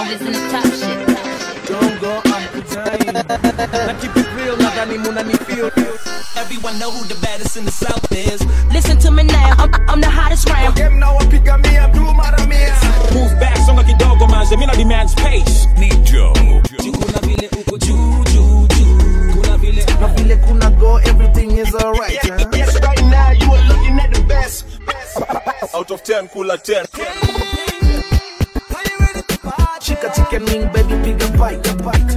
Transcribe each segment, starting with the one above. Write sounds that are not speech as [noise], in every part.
always in the top shit. Don't go appetite. Na keep it real, nadhani munani feel. Everyone know who the baddest in the south is. Listen to me now, I'm, I'm the hottest round. Game now wapiga mia tu mara mia. Move back, songa kidogo manze, mina demands pace. Nijo. Kuna ah. vile uko juu juu juu. Kuna vile Na vile kuna go, everything is alright. huh? Yes, right now you are looking at the best. Out of 10, kula 10. Chika chicken wing, baby, piga bite, bite.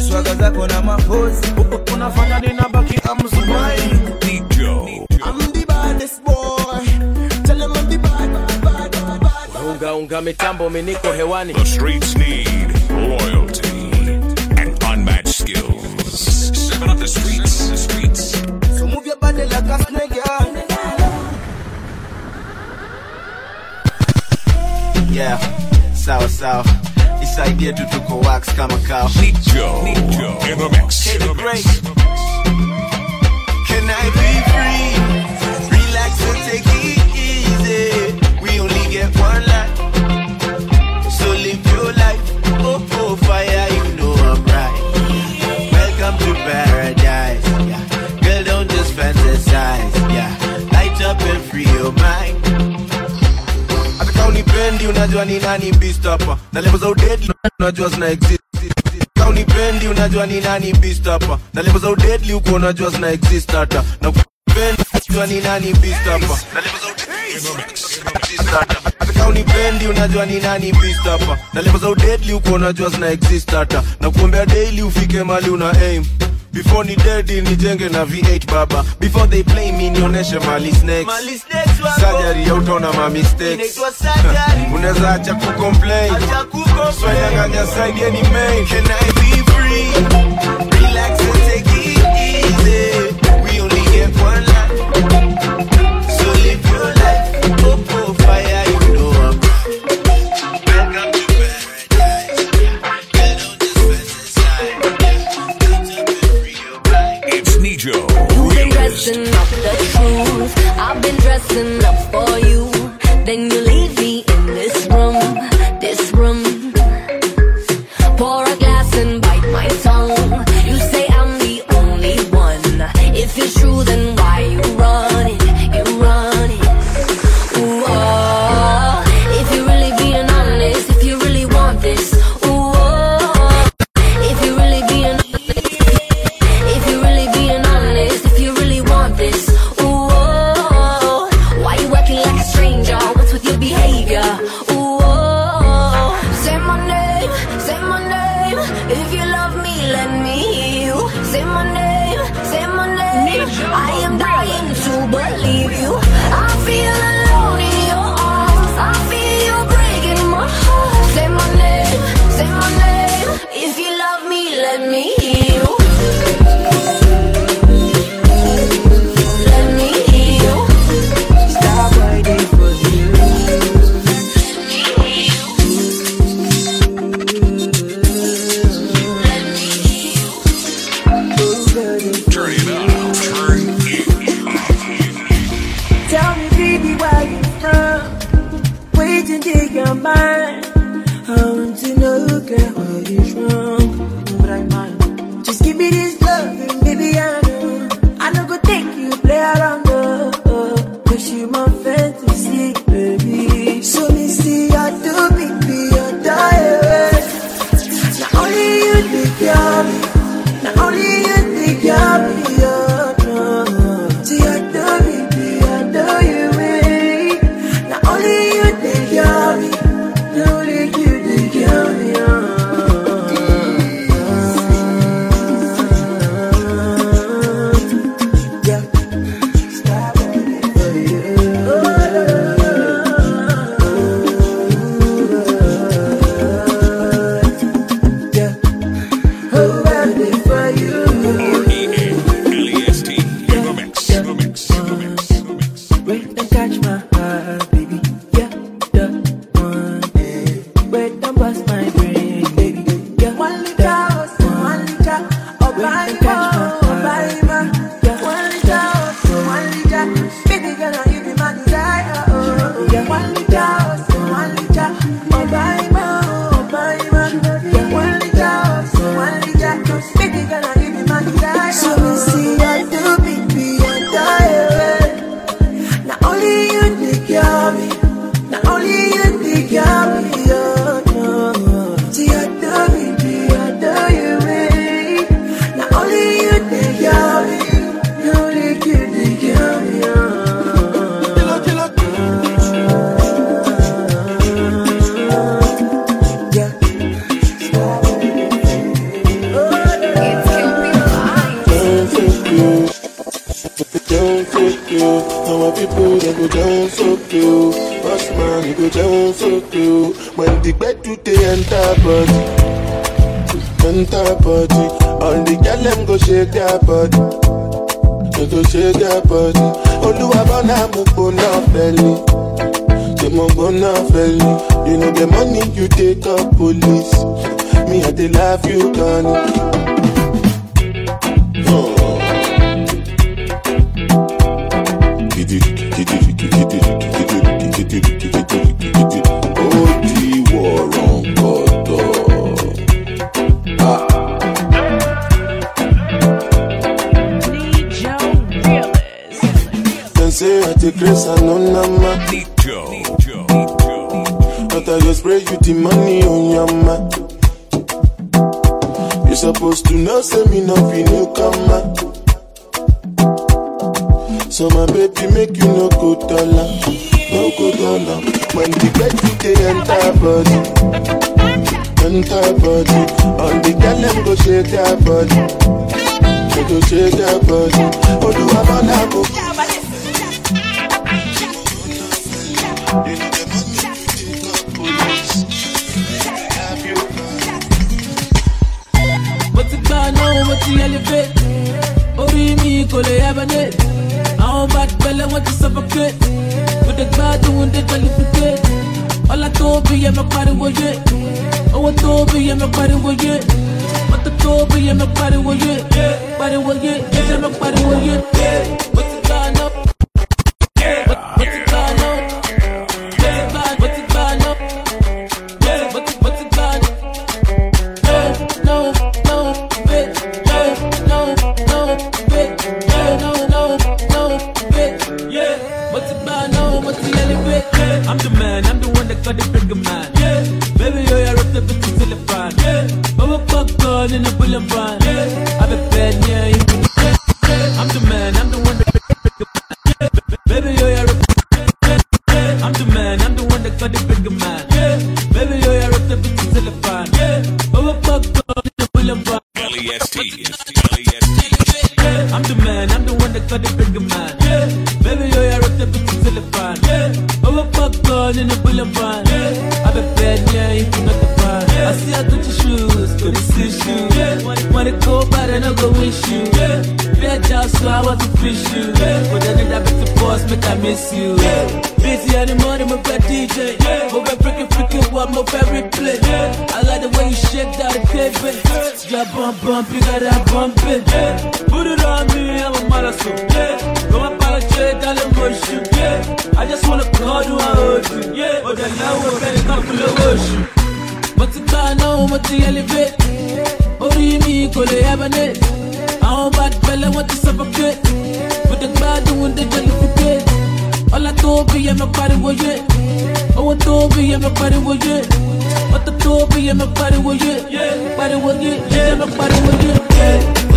swaga zako na mapozi. Unafanya nina baki amzubai. Nijo. I'm the baddest boy. Tell them I'm the bad, bad, bad, bad. Unga unga mitambo miniko hewani. The streets need loyalty and unmatched skills. Seven up the streets, the streets. So move your body like a snake, yeah. Yeah, sawa sawa. Isaidie tu tuko wax kama kao. Nijo. Nijo. In the mix. In the. Can I be free? Unipendi unajua ni nani beast hapa. Na level za udedi unajua zina exist. Unipendi unajua ni nani beast hapa. Na level za udedi huko unajua zina exist hata. Na unipendi unajua ni nani beast hapa. Na level za udedi. Hata unipendi unajua ni nani beast hapa. Na level za udedi huko unajua zina exist hata. Na kuombea daily ufike mali una aim. Before ni dedi nijenge na V8 baba. Before they play me nionyeshe mali snakes. Ya utaona ma mistakes. [laughs] Unaweza acha kucomplain. Acha kucomplain. Swanyanganya side ya ni main. Can I be free? You know the money you take up police. Me, I they love you, darling. say I take and no number. Timão. bump, bump, you gotta bump it, yeah. Put it on me, I'm a marathon, yeah. Don't apologize, darling, worship, yeah. I just wanna call you, I hold yeah. Oh, then now we're ready, come for the worship. But you can't know what to elevate. Orí mi kò lè hibernate. Àwọn bad belle want to suffocate. But the bad one, they just look okay. All I told be, I'm a body, well, yeah be in my body with you. What the door be in my body with you. Yeah, body with you. Yeah, my body with you. Yeah.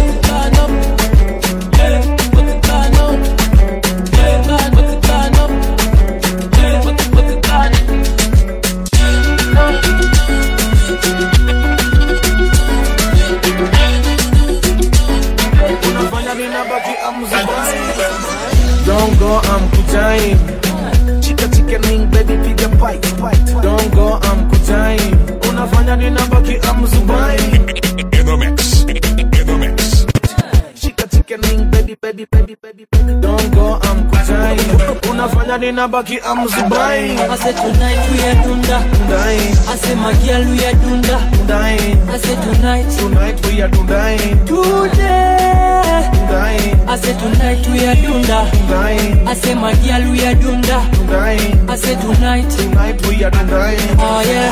in a bucket, I'm so. I said tonight we are dunda. Dying. I said my girl we are dunda. Dying. I said tonight. Tonight we are dunda, Today. Dying. I said tonight we are dunda. Dying. I said my girl we are dunda. Dying. I said tonight. Tonight we are dunda. Oh yeah.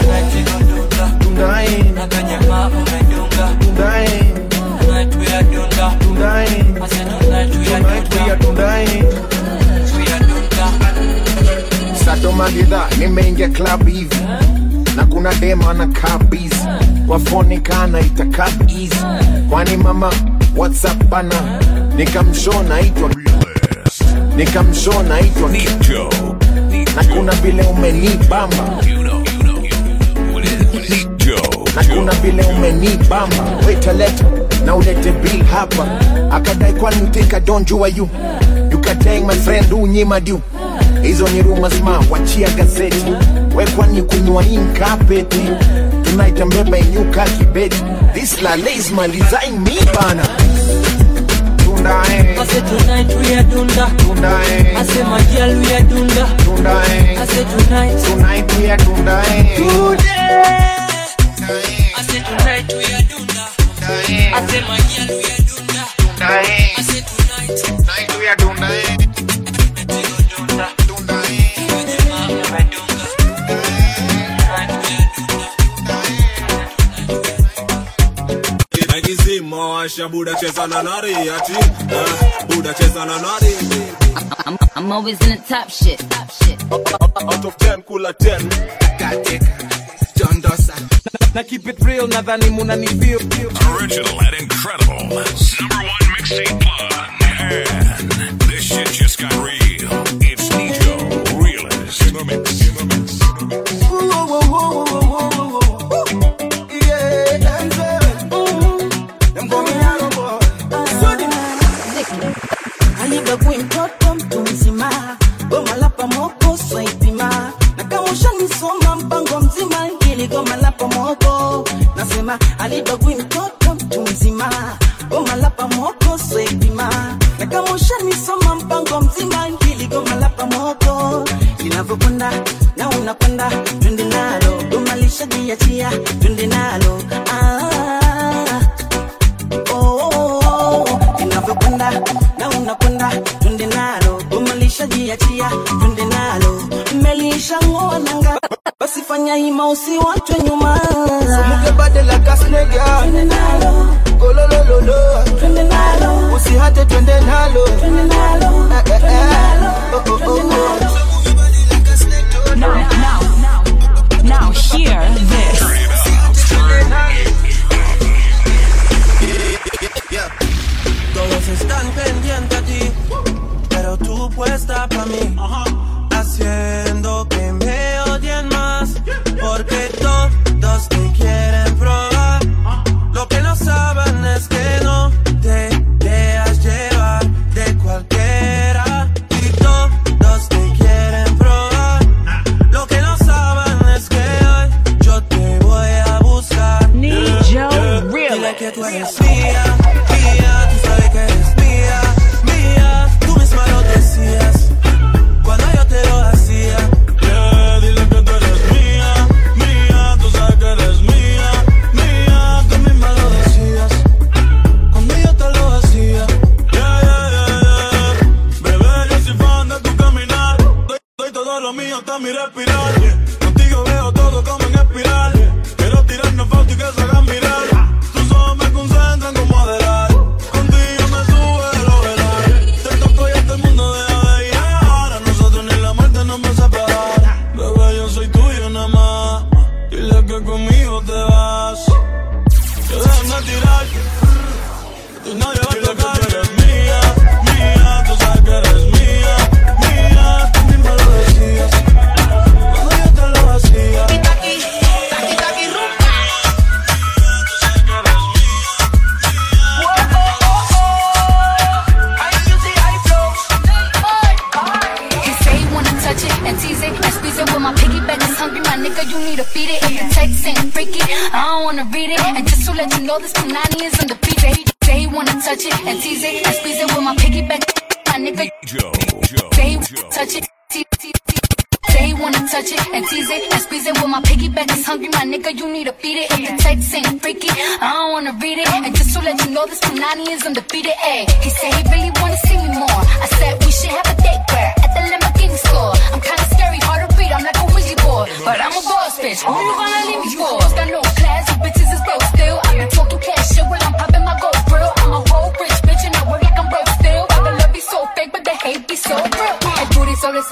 kama bidhaa nimeingia club hivi. Na kuna dema na kabis. Kwa foni kana kwani mama whatsapp bana? Nikamshona itwa nikamshona itwa na kuna vile umenibamba. Na kuna vile umenibamba. Wetaleta na ulete bill hapa. Akadai kwani mtika don't you are my friend unyima hizo ni rumors ma wachia gazeti wekwani kunywa inkapeti tunaitambeba inyuka kibeti this lale is malizaing me bana tunda eh. I said tonight we are dunda. Tunda eh. I said my girl we are dunda. Tunda eh. I said tonight. Tonight we are tunda eh. Today. I said tonight we are dunda. I said my girl we are dunda. Tunda eh. Washa cheza na nari ati buda cheza na nari I'm, I'm always in the top shit. Top shit. out of 10 kula 10 John Dosa na keep it real nadhani munani feel feel Original and incredible. Number one mixtape uh, plug. And this shit just got real. Mzima ili goma la pomoko, nasema alibagui mtoto mtu mzima. Goma la pomoko swepima na ushanisoma mpango mzima ili goma la pomoko. Linavyokwenda na unakwenda twende nalo. Goma lishajiachia twende nalo. Ah, oh, oh, oh. linavyokwenda na unakwenda twende nalo. Goma lishajiachia twende nalo. Mmelisha nanga basi hima usiwachwe nyuma. Muke badela kasnega twende nalo. Golololo twende nalo. Usihate twende nalo. Twende nalo. Eh, eh, twende eh. nalo. Oh, oh, oh, oh. Now, now, now, now, hear this. Todos están pendientes a ti, pero tú puesta para mí, haciendo que conmigo te vas. Yo déjame tirarte. Tú no llevas you know, this Punani is undefeated. He say he wanna touch it and tease it and squeeze it with my piggyback, my nigga. Say he wanna touch it, te- te- te- say he wanna touch it and tease it and squeeze it with my piggyback is hungry, my nigga. You need to feed it. If the text ain't freaky, I don't wanna read it. And just to let you know, this Punani is undefeated. Ay, he say he really wanna see me more. I said we should have a date where at the Lamborghini store. I'm kinda scary, hard to read. I'm like a Ouija board, but I'm a boss bitch. Who you gonna leave me for?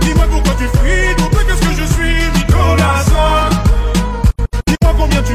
Dis-moi pourquoi tu fuis, donc qu'est-ce que je suis Nicolas? Dis-moi combien tu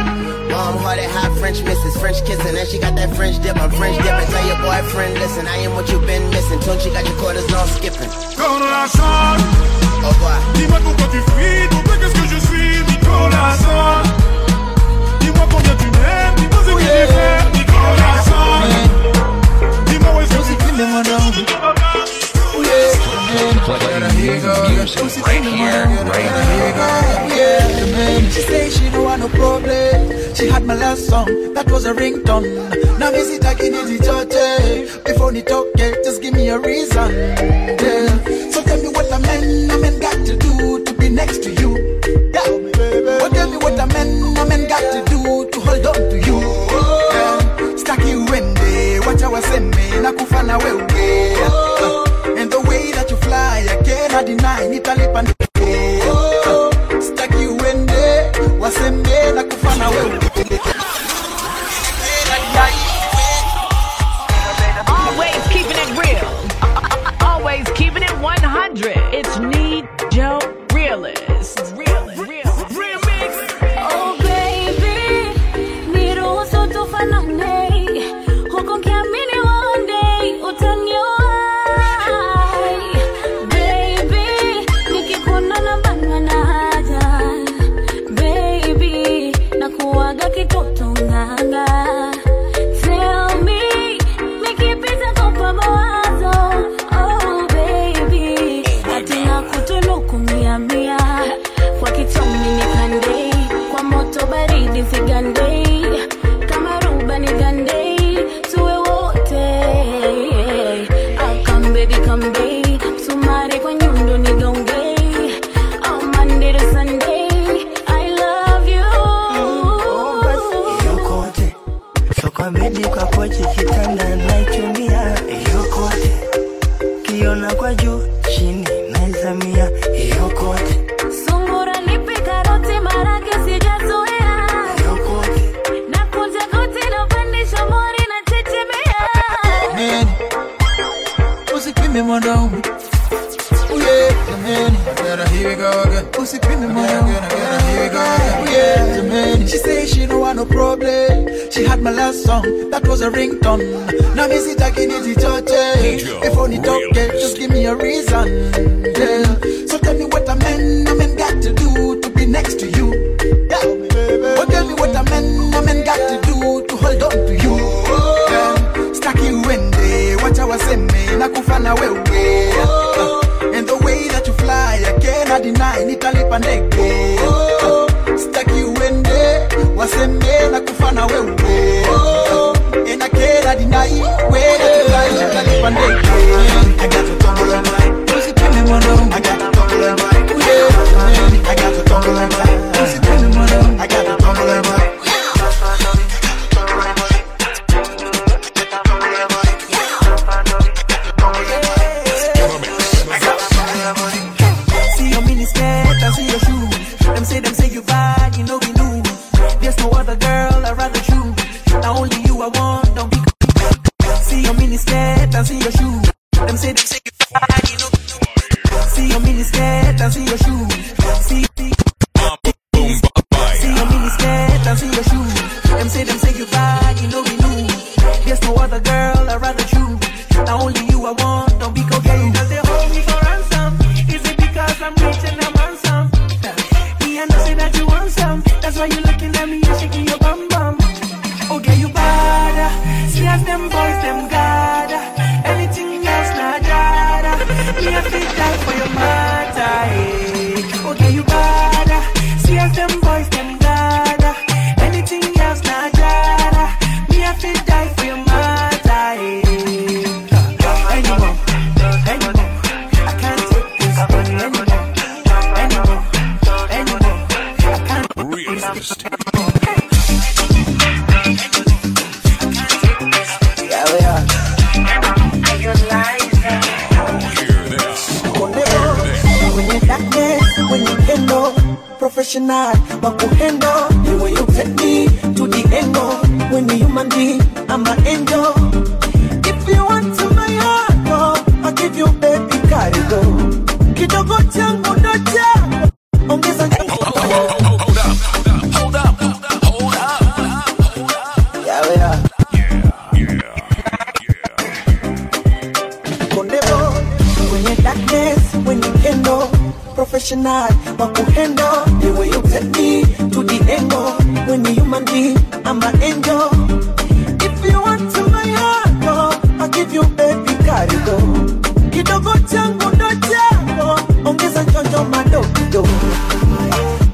Warm hearted, hot French misses, French kissing, and she got that French dip. I'm French dipping. Tell your boyfriend, listen, I am what you've been missing. Tune, she got your quarters on skipping. Corazon, Au revoir. dis-moi pourquoi tu fuis, pourquoi qu'est-ce que je suis, Nicolas. Dis-moi combien tu m'aimes, dis-moi ce que j'ai fait, Nicolas Son. Dis-moi où est-ce que tu Right here, now. She say she don't want no problem. She had my last song, that was a ringtone. Now me again in the church. Before talk, just give me a reason. Yeah. So tell me what a man, a man got to do to be next to you. Yeah. Oh, tell me what a man, a man got to do to hold on to you. Yeah. Staki. Uh, the fly, I cannot deny, nitalipa Staki wende, waseme, nakufana wewe.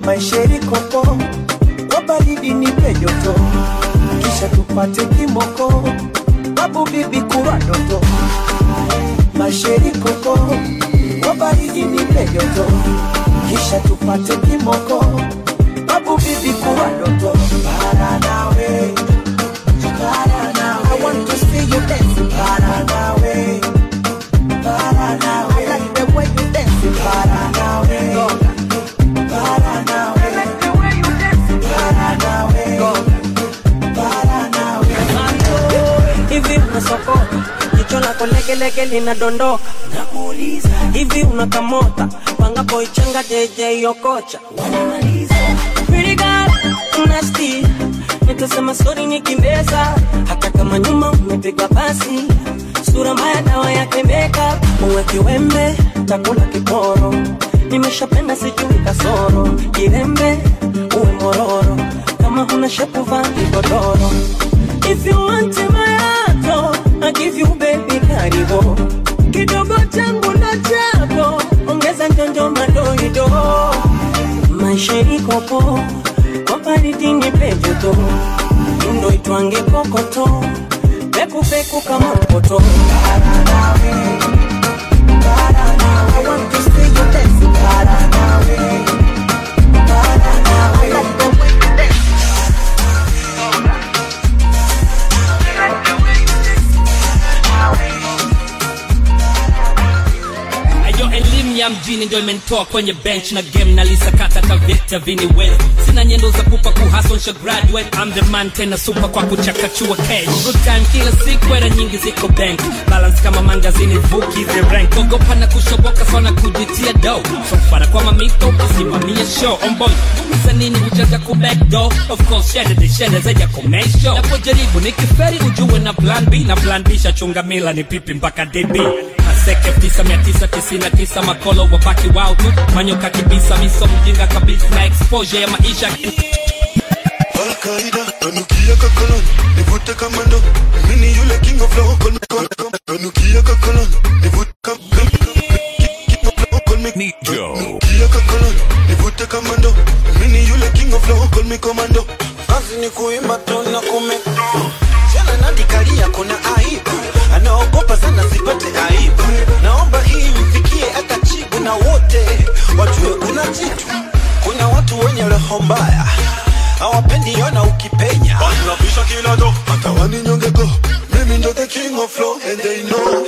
Maisheri koko kwa baridi nipe joto kisha tupate kimoko babu bibi kurwa doto masheri koko kwa baridi nipe joto kisha tupate kimoko babu bibi kurwa doto para nawe jicho linadondoka. Nakuuliza hivi unakamota? Pangapo ichanga jeje yokocha? Pretty girl, nasty. Nitasema sori nikimbeza hata kama nyuma umepigwa pasi. Sura mbaya dawa yake makeup uwe kiwembe takula kiporo. Nimeshapenda sijui kasoro. Kirembe uwe mororo. Kama huna shepu vaa kigodoro. If you want heart, I give you baby karibu kidogo changu ndo chako ongeza njonjo madoido maisha ikopo kwa baridi nipe joto ndo itwange kokoto pekupeku kama mpoto. I want to see you dance ya mjini ndio imenitoa kwenye bench na game nalisakata kavita viniwe sina nyendo za kupa kuhasonsha graduate. I'm the man tena super kwa kuchakachua cash. Good time kila siku era nyingi ziko bank. Balance kama mangazini vuki the rank. Ogopa na kushoboka sana kujitia do sofara kwa mamito kusimamia show. On boy msanini hujaja ku back door? Of course share the share zaja show. Napojaribu nikiferi ujue na plan B. Na plan B shachunga mila ni pipi mpaka DB Seke tisa mia tisa tisini na tisa makolo wabaki wao tu. Manyoka kibisa miso mjinga kabisa na exposure ya maisha. Alkaida anukia kakoloni nivute kamando mimi yule king of flow kon kon anukia kakoloni nivute kamando nivute kamando mimi yule king of flow kon mi commando kazi ni kuimba tu na jana nadikalia kuna aibu. Anaogopa sana sipate aibu. Kuna watu wenye roho mbaya hawapendi ona ukipenya. Hata waninyongeko Mimi ndo the king of flow, and they know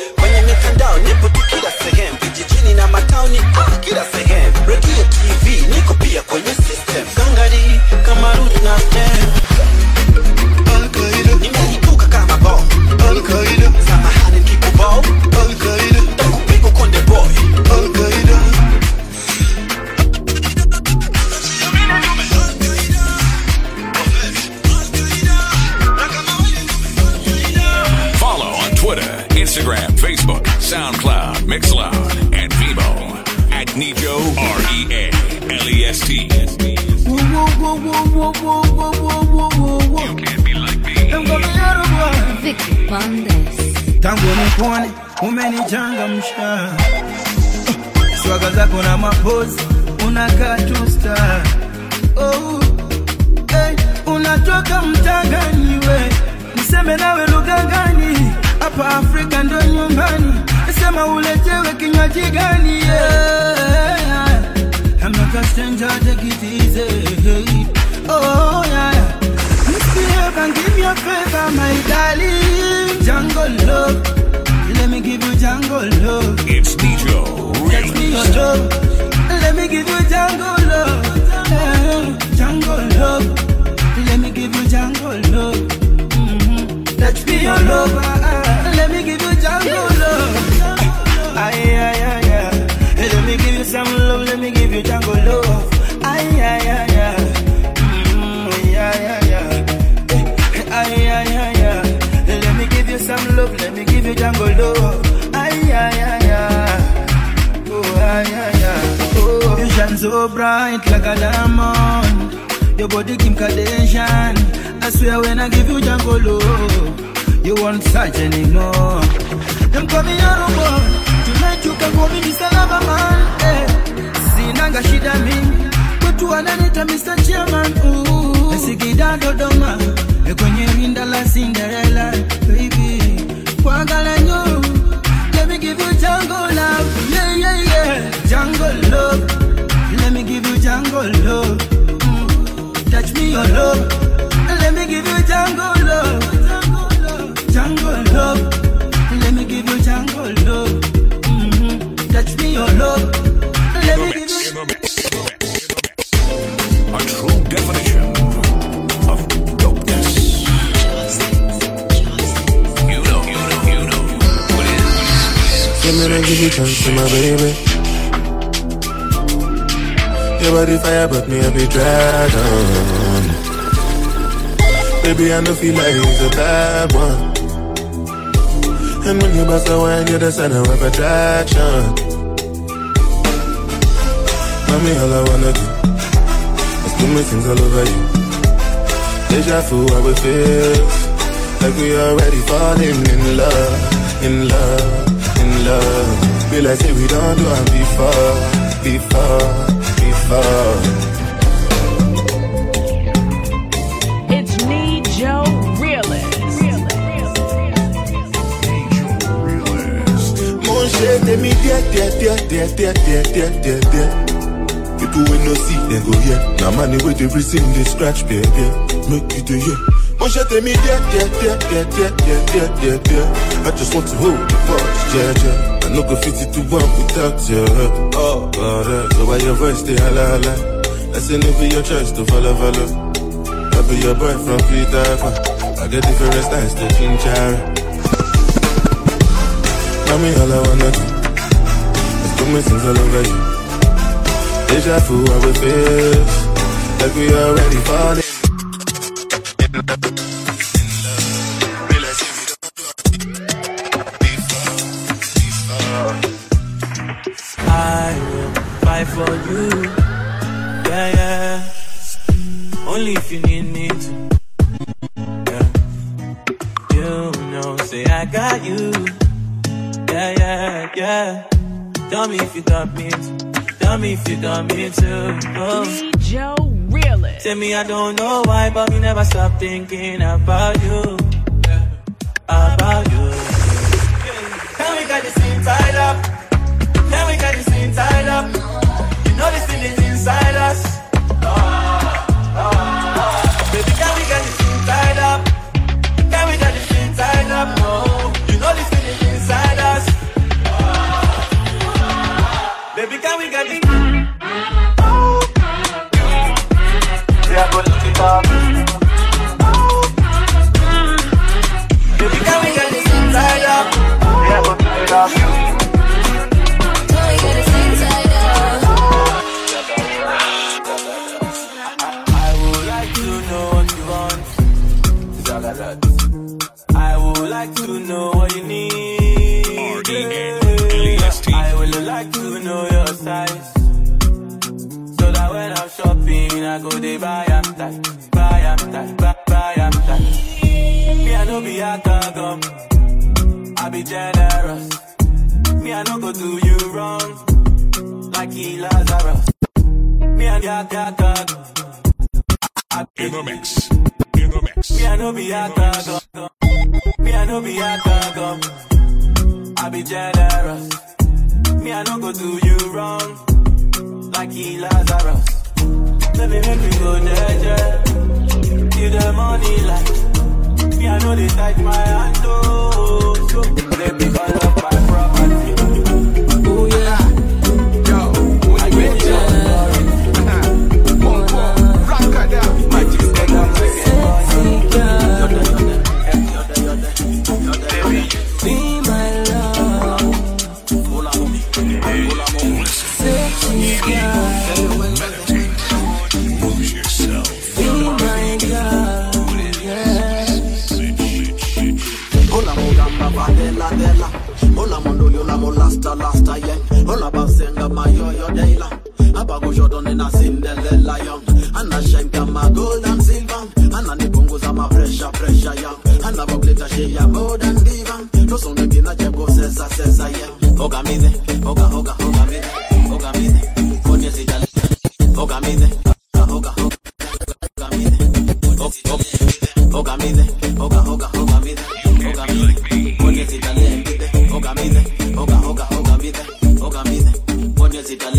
unakaa tu star oh, hey, unatoka mtangani we niseme nawe lugha gani hapa afrika ndo nyumbani sema uletewe kinywaji gani yeah. I'm not a stranger, take it easy. Oh, yeah. Misbehave and give me a favor, my darling. Jungle love. Let me give you jungle love. It's Nijo Text me your love give you jungle love, uh, jungle love. Let me give you jungle love. Mm-hmm. Let me your lover. Diamond. Your body Kim Kardashian. I swear when I give you jungle love, you won't search anymore. Them call me Yoruba. Tonight you can call me Mr. Loverman. Eh. Sinanga shida mingi. Kwetu wananiita Mr. Chairman. Ooh. Sikida Dodoma. Kwenye rinda la Cinderella. Baby. Kwangala nyo. Let me give you jungle love. Yeah, yeah, yeah. Jungle love. Let me give you jungle love. Mm. Touch me your love. Let me give you jungle love. Jungle love. Let me give you jungle love. Mhm. Touch me your love. Let me give you. A true definition of dopeness. You know, you know, you know what it is. Give me the give you chance to my baby. Your body fire, but me a be dragon. Baby, I know feel like he's a bad one. And when you bust a wine, you're the center of attraction. Mommy, all I wanna do is do my things all over you. Deja vu, how it feels like we already falling in love, in love, in love. Be like say we don't do it before, before, before. It's me, Joe Realist. Mon cher, tell me dear, dear, dear, dear, dear, dear, dear, dear. People will no see, they go yeah. Now money with the reason they scratch, baby. Make you do yeah. Mon cher, me dear, dear, dear, dear, dear, dear, dear, dear, dear. I just want to hold the force, yeah, yeah. I no go fit it to one without you. Oh, God, uh, so why your voice stay holla, holla? I say no be your choice to follow, follow. I be your boy from Peter Pan. I get different styles to chinchara. Mommy, all I wanna do is put my things all over you. Deja vu, how it feels like we already falling. If you got me. Tell me if you got me too. Oh. Joe Realist. Tell me I don't know why, but me never stop thinking about you. About you. Bye.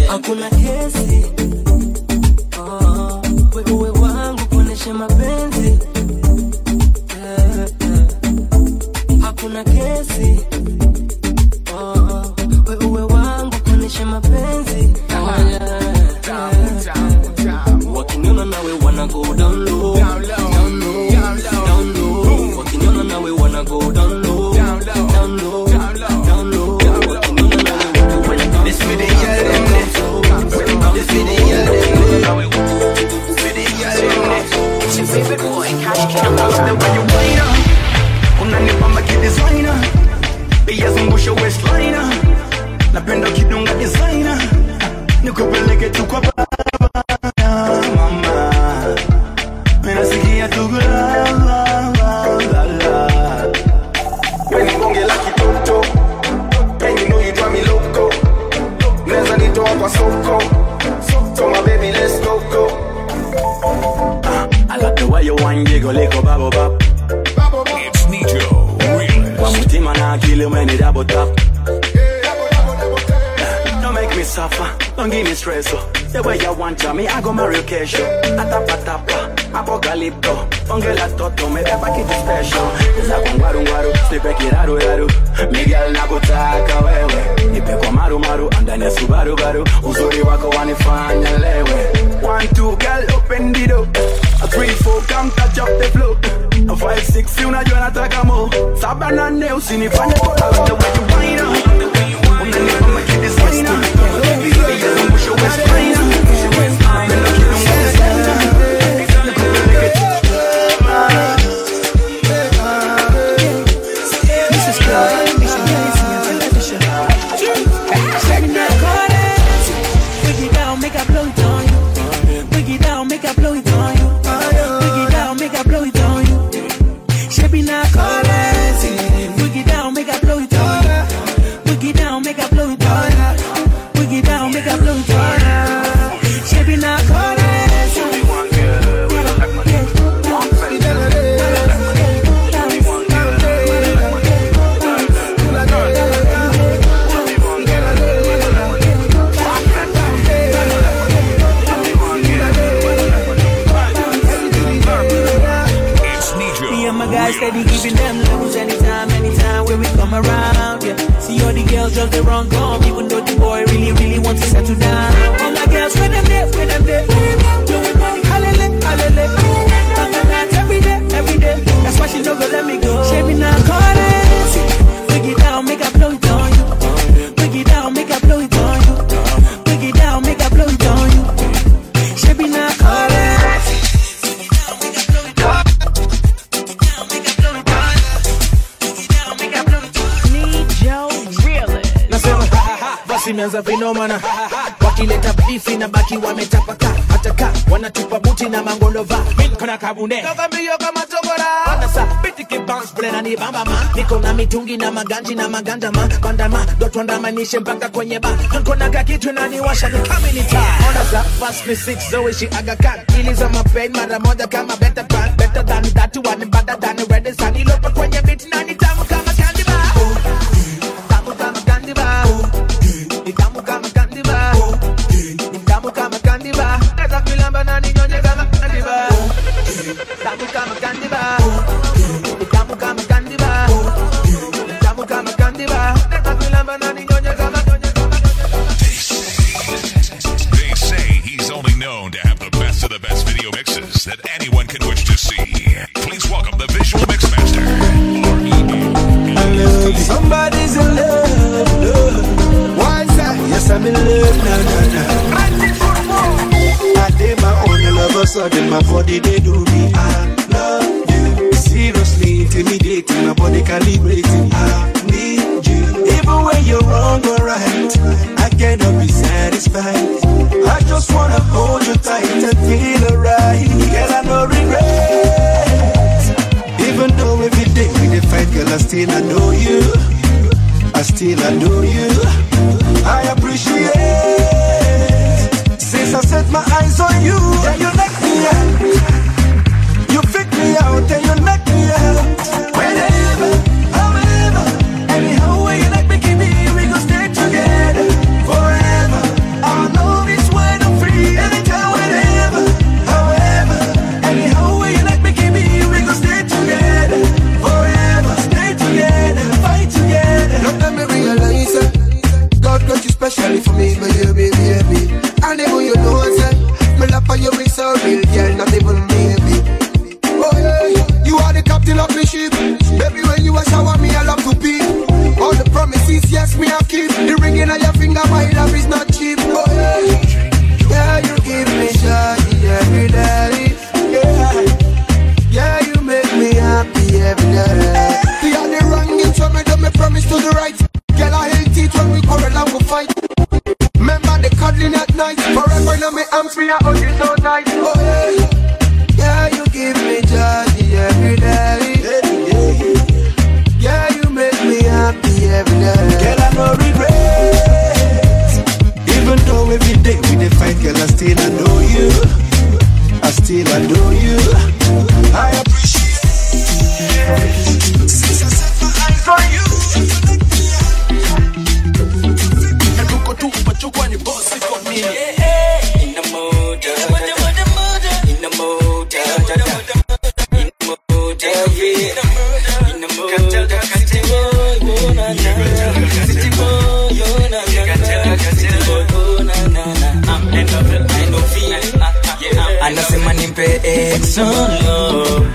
Hakuna kesi ganji na maganda ma kondama dotwandamanishe mpaka kwenye ba. Nkonaga kitu naniwasha ni kaminita ona za fast ni 6 zoishi agakan iliza mapain mara moja kama better plan better than that one better than oh, you so tight. Oh, yeah. yeah, you give me joy every day. Yeah, yeah, you make me happy every day. Girl, I no regret. Even though every day we dey fight, girl, I still adore you. I still adore. love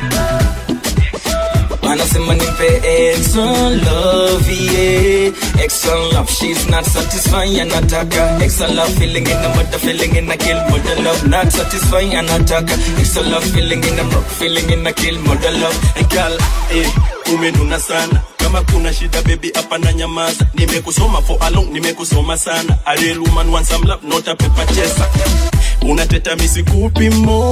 Wanasema nipe Exxon love yeah Exxon love she's not satisfying anataka Exxon love feeling in a mother feeling in a kill mother love not satisfying anataka Exxon love feeling in a broke feeling in a kill mother love. Hey girl eh umenuna sana. Kama kuna shida baby hapa na nyamaza. Nimekusoma for a long nimekusoma sana. A real woman wants some love not a paper chaser unateta misikupi mo?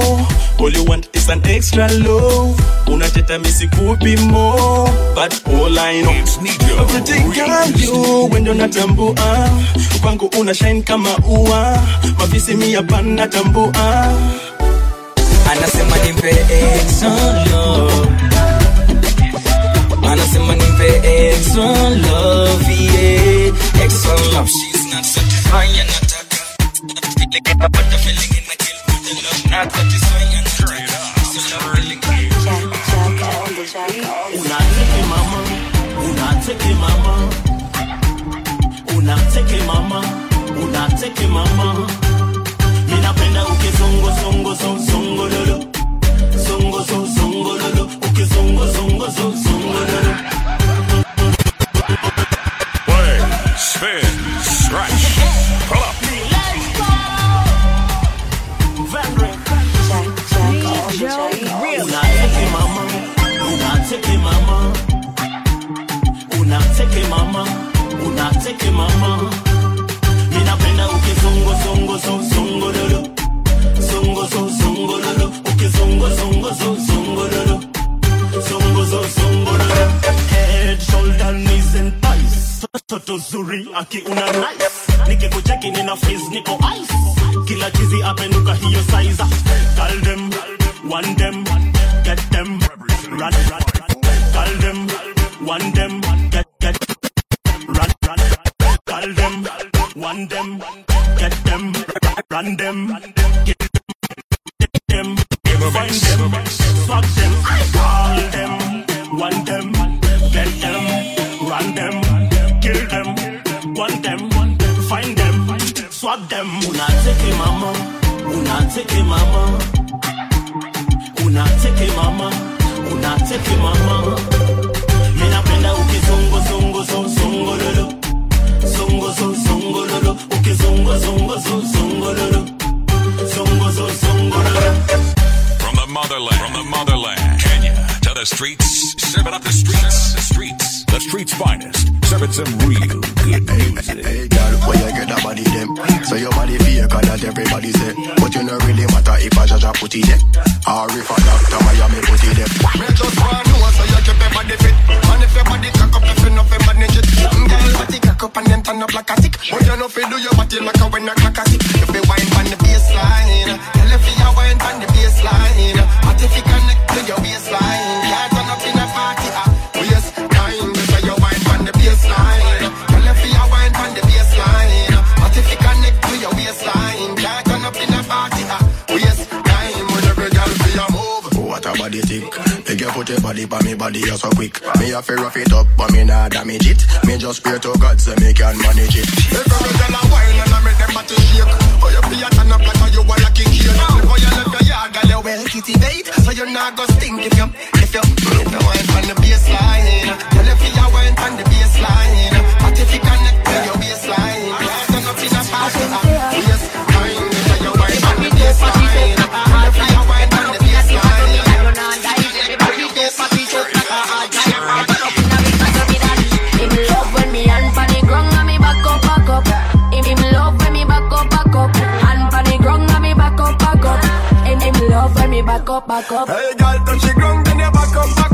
All you want is an extra love unateta misikupi mo? But all I know everything can do wendo natambua kwangu una shine kama ua. Mavisi mia pan natambua anasema nimpe extra love anasema nimpe extra love yeah extra love she's not satisfying to in with the love. Not I'm straight up. So love mama, unateke mama, unateke mama, unateke mama. que una body you so quick. Me a fi rough it up, but me nah damage it. Me just pray to God so me can manage it. If I tell a wine and I make them body shake, oh, for your feet turn up like how you are like kid. Before you left your yard, girl you well kitty so you not go stink if you if you if wine on the baseline. Tell if you wine on the baseline, but if you connect to your baseline, turn up in back up, back up. Hey, girl, touch the ground, then you back up, back up.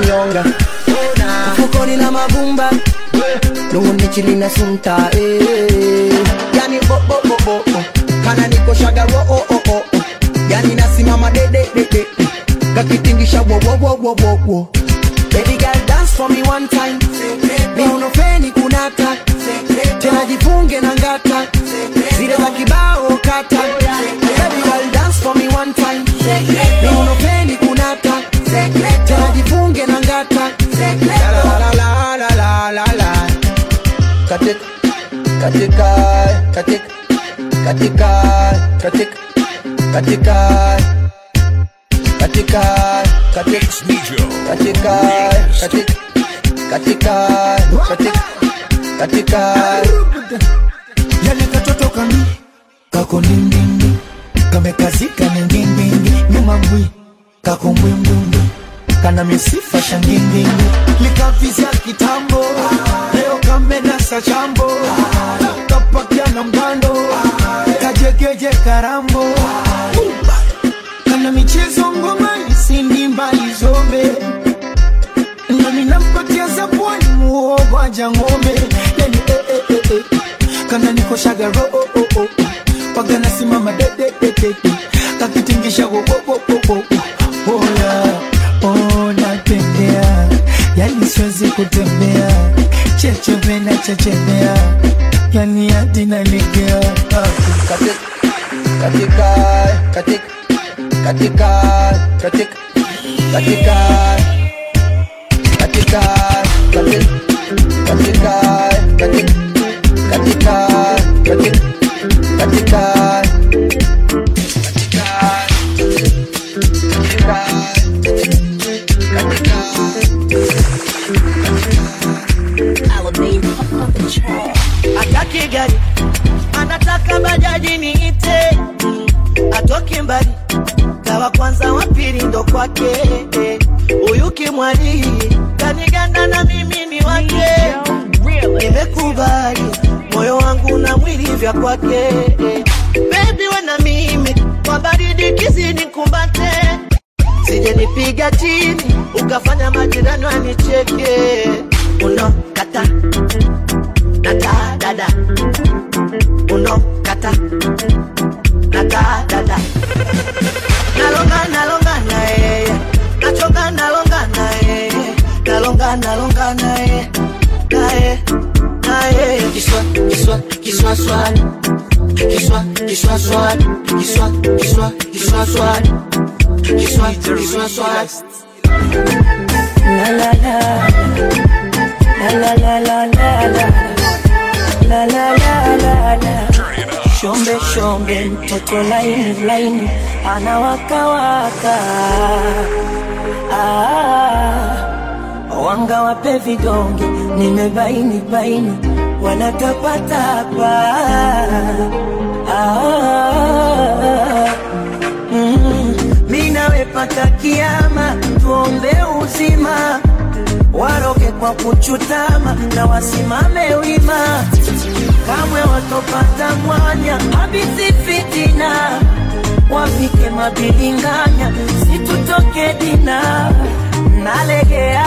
kinyonga. Mfukoni na mavumba lunguni chili eh. yani bobobobo kana nikoshaga wooo yani nasimama dededede kakitingisha wowowowowo mi unofeni kunata. Tena jifunge na ngata. Katika katika katika katika katika katika katika katika katika katika katika yale katoto kami kako ndindindi kamekazika ningindingi nyuma mbwi kako mbwimbwimbi kana misifa shangindingi likavizia kitambo leo kamenasa chambo kapakia na mgando kajegeje karambo. Kana michezo ngoma isindi mbali zombe. Nami nampatia zabwani muogo aja ng'ombe. Yani eh, eh, eh, eh. kana nikoshaga oh, oh, oh. pagana simama dededede kakitingisha wo, wo, oh, yani siwezi kutembea chechepe na chechemea yani hadi nalegea katika katika katika katika katika katika katika katika katika katika katika katika yeah. Shombe laini laini anawakawaka ah, wanga wape vidonge nimebaini baini wanatapatapa. Ah, mm, kiama tuombe uzima. Waroge kwa kuchutama na wasimame wima kamwe watopata mwanya habisi fitina wafike mabilinganya situtoke dina. Nalegea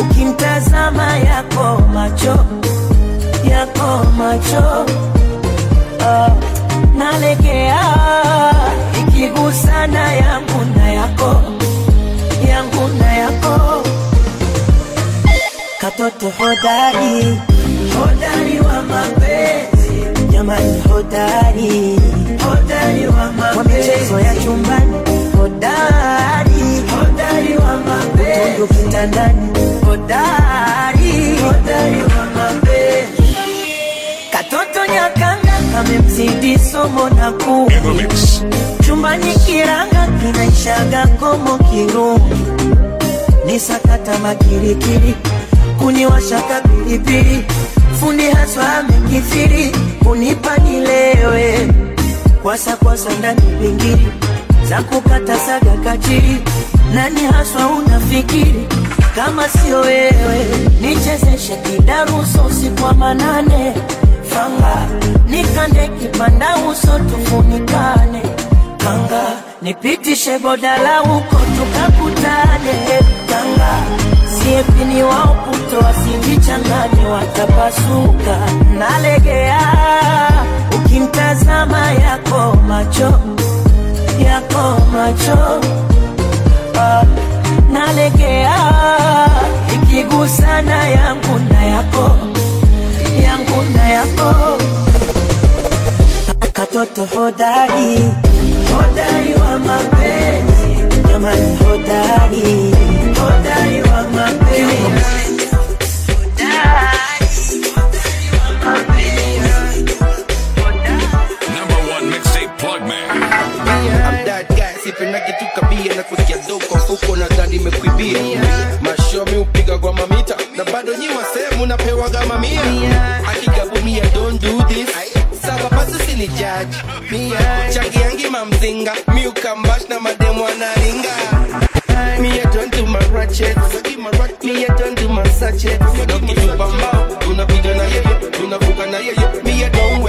ukimtazama yako macho yako macho. Uh, nalegea ikigusana yangu na yako yangu na yako. Katoto hodari hodari wa mapenzi. Jamani hodari. Hodari wa mapenzi. kwa michezo ya chumbani. Hodari. Hodari wa mapenzi. Tundu kitandani hodari. Hodari wa mapenzi. Katoto nyakanga kamemzidi somo na kuu. Chumbani kiranga kinaishaga komo kirungi. Ni sakata makirikiri. Kuniwashaka pilipili fundi haswa amekithiri kunipa nilewe. Kwasa kwasa ndani pingiri za kukata saga kachiri. Nani haswa unafikiri kama sio wewe? Nichezeshe kidaruso usiku wa manane. Fanga nikande kipanda uso tufunikane. Kanga nipitishe bodala uko tukakutane. Kanga siepini wao kutoa sinjichangani watapasuka. Nalegea ukimtazama yako macho yako macho. Ah, nalegea ikigusana yangu na yako yangu na yako. Katoto hodari hodari wa mapenzi your man hodari hodari wa mapenzi sipendi kitukabia na kusikia doko huko na dhani imekuibia mashomi upiga kwa mamita na bado nyi wasehemu napewaga mamia akigabumia don't do this saba pasi sini judge mi chaki yangi mamzinga mi ukambash na mademu wanaringa mi turn to my ratchet. Mi ya turn to my sachet. Dokipamba unapiga na yeye unavuka na yeye. Mi ya don't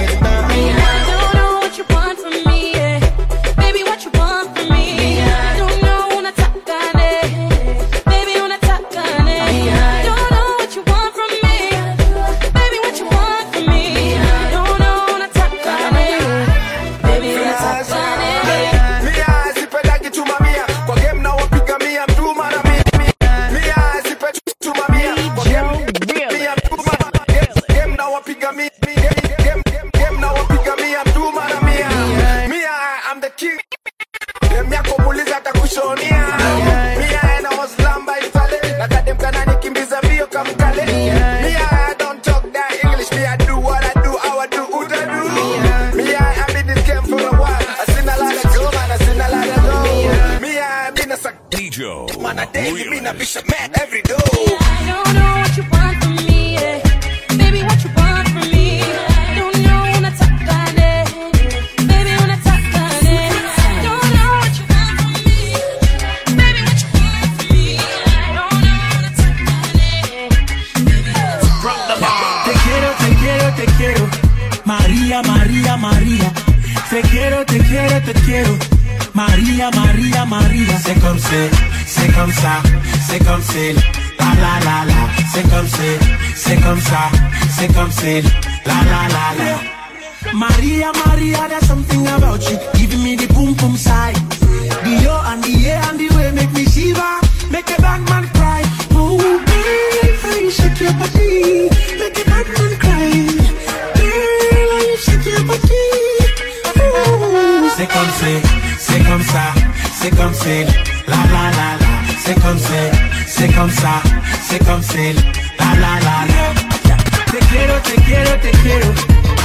ça, c'est comme c'est, la la la la, c'est comme c'est, c'est comme ça, c'est comme c'est, la la la la. Te quiero, te quiero, te quiero,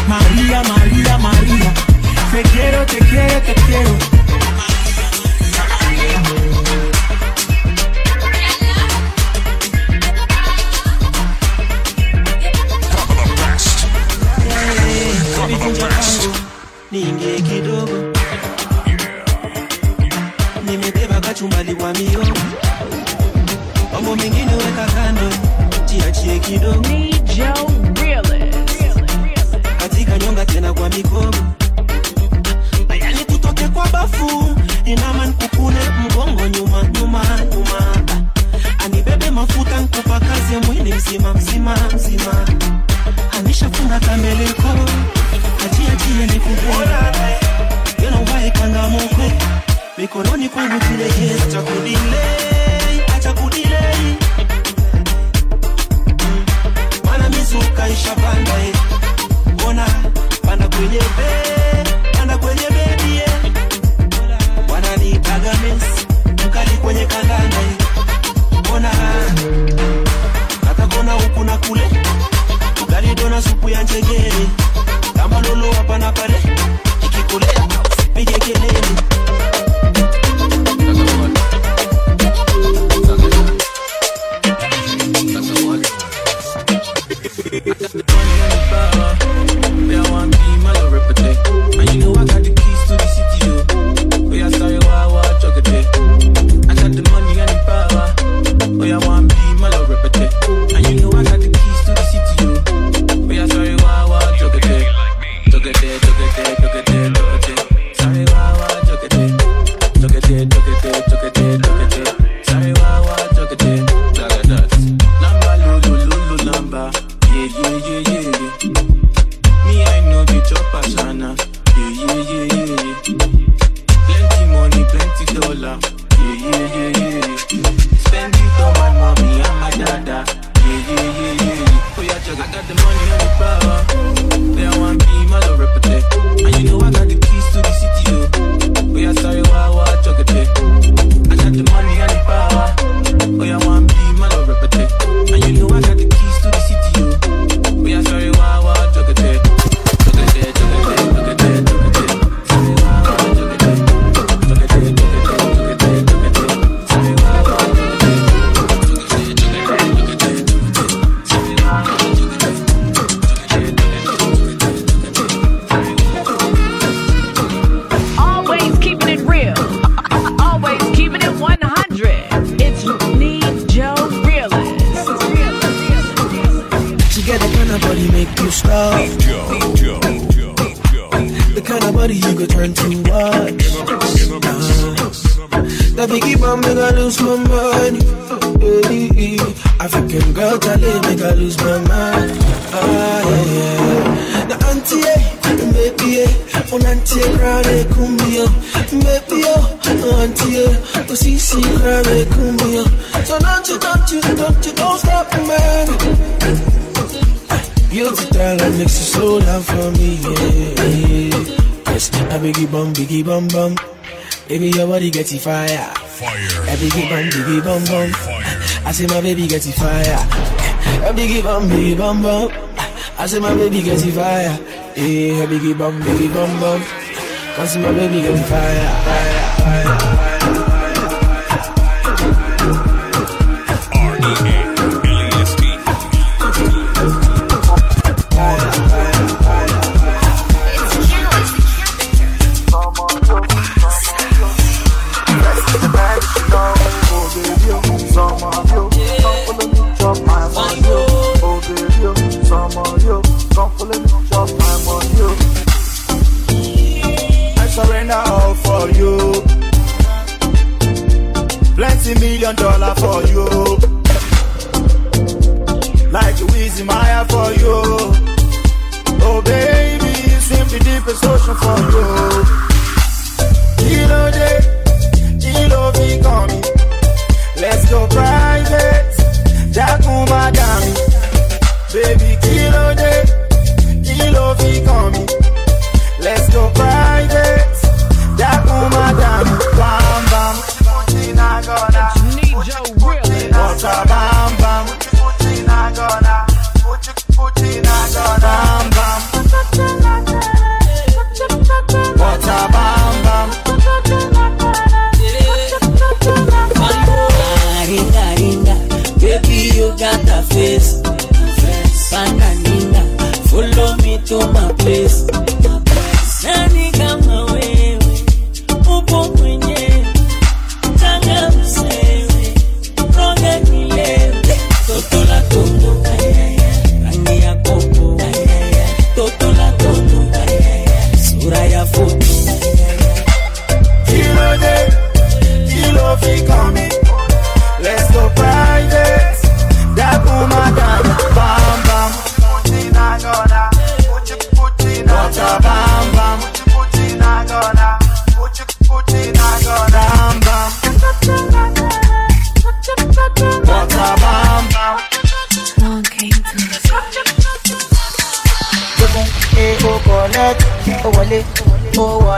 María, María, María. Te quiero, te quiero, te quiero. kidogo katika nyonga tena kwa mikono. Bayani kutoke kwa bafu. Inaman kukune mgongo nyuma nyuma nyuma. Anibebe mafuta nkupa kazi mwili mzima mzima mzima. Anishafunga kameleko achiachie nikubona yenovaekanga mokwe. Mikononi kwangu kilegeza chakudile Baby, get it fire. Fire. A biggie bum, biggie bum bum. I say my baby get it fire. Eh, a biggie bum, biggie bum bum. I say my baby get it fire. Yeah, a biggie bum, biggie bum bum. Cause my baby get it fire, fire, fire.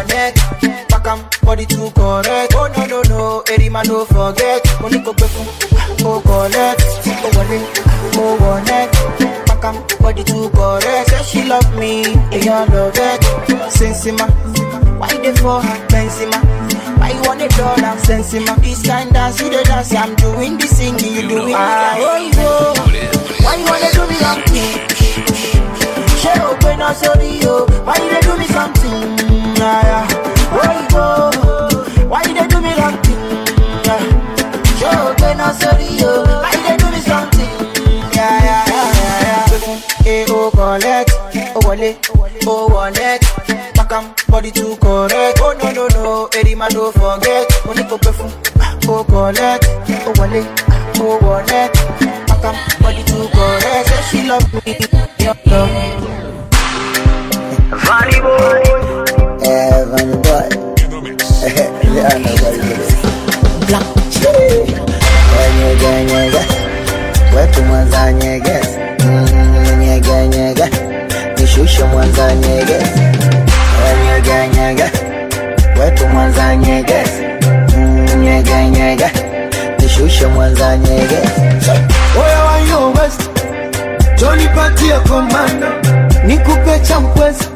O wọ neck. Pakam body too correct. Oh no no no, eri ma no forget. Mo ní kò gbẹ̀fún, o connect, o wọlé, o wọ neck. Pakam body too correct. Say she love me, èèyàn love it. Sensima, why you dey for her? Benzema, why you wanna draw down Sensima? This kind dance you dey dance, I'm doing the singing, you doing the dance. Oh, yo, why you wanna do me like this? ṣé o pé náà sórí o why you dey do me something oyinbo why dey do me something yeah. ṣé o pé náà sórí o why dey do me something yaya yaya. e o collect. Oh, o wọlé o oh, wọ net pakam body too correct. Oh no no no. Eri ma no forget. Mo ní kò pẹ́ fún o collect. Oh, o wọlé o wọ net pakam body too correct. Say she love me. Love. Funny boy. Boy. yeah, I know it mwanza nyeges. Oya wa yo west Johnny patie komando Nikupe champwezi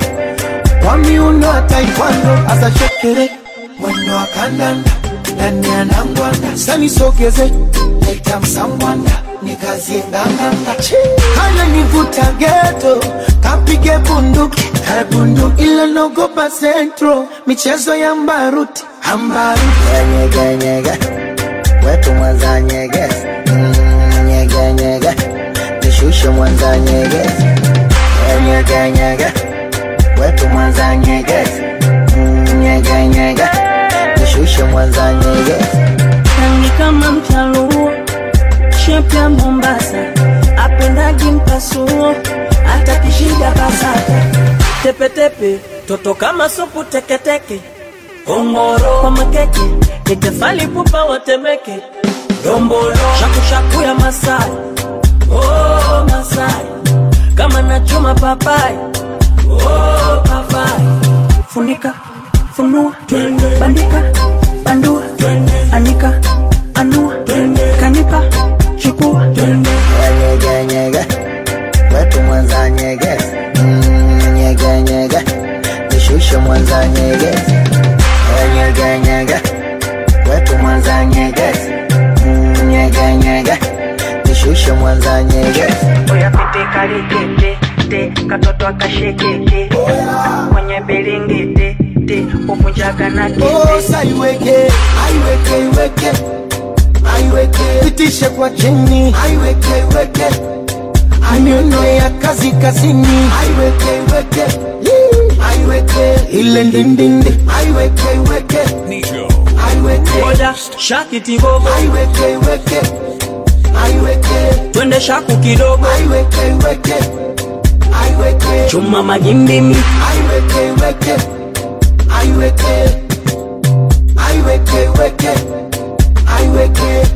Kwa miuno wa taekwondo Asa shekere Mwendo wa kandanda Ndani ya nangwanda Sani sogeze Leta msambwanda Nikazie nganganga Hana nivuta geto Kapige bunduki kabunduki Ila nogopa centro Michezo ya mbaruti Ambaruti Nyega, nyega. Wetu mwanza nyeges. Mm, Nyega, nyega. Nishushe mwanza nyeges. nyege nyege wetu mwanza nyegezi nyege nyege. Nishushe mwanza nyegezi rangi kama mchaluo shepya mombasa. Apendagi mpasuo hata kishida basata tepetepe toto kama supu teketeke ongoro kwa makeke nitefali pupa watemeke. Dombolo. Shakushaku ya masai. Oh, masai. Kama nachuma papai oh, funika funua bandika bandua anika anua kanipa chukua. Nyege nyege wetu mwanza nyegezi Mm, nyege nyege nishushe mwanza nyegezi nyege nyege wetu mwanza nyegezi Mm, nyege nyege nishushe mwanza nyegezi oya pite kalikete te katoto akashekeke kwenye bilingiti te uvunjaga na Osa iweke, aiweke, iweke, aiweke, pitishe kwa chini, aiweke, iweke, maneno ya kazi kazini, aiweke, iweke, aiweke, ile ndindindi, aiweke, iweke, aiweke, shakiti bobo aiweke, iweke, aiweke, twende shaku kidogo. Aiweke, iweke, aiweke, chuma magimbi mi. Aiweke weke, aiweke, aiweke weke, aiweke, aiweke.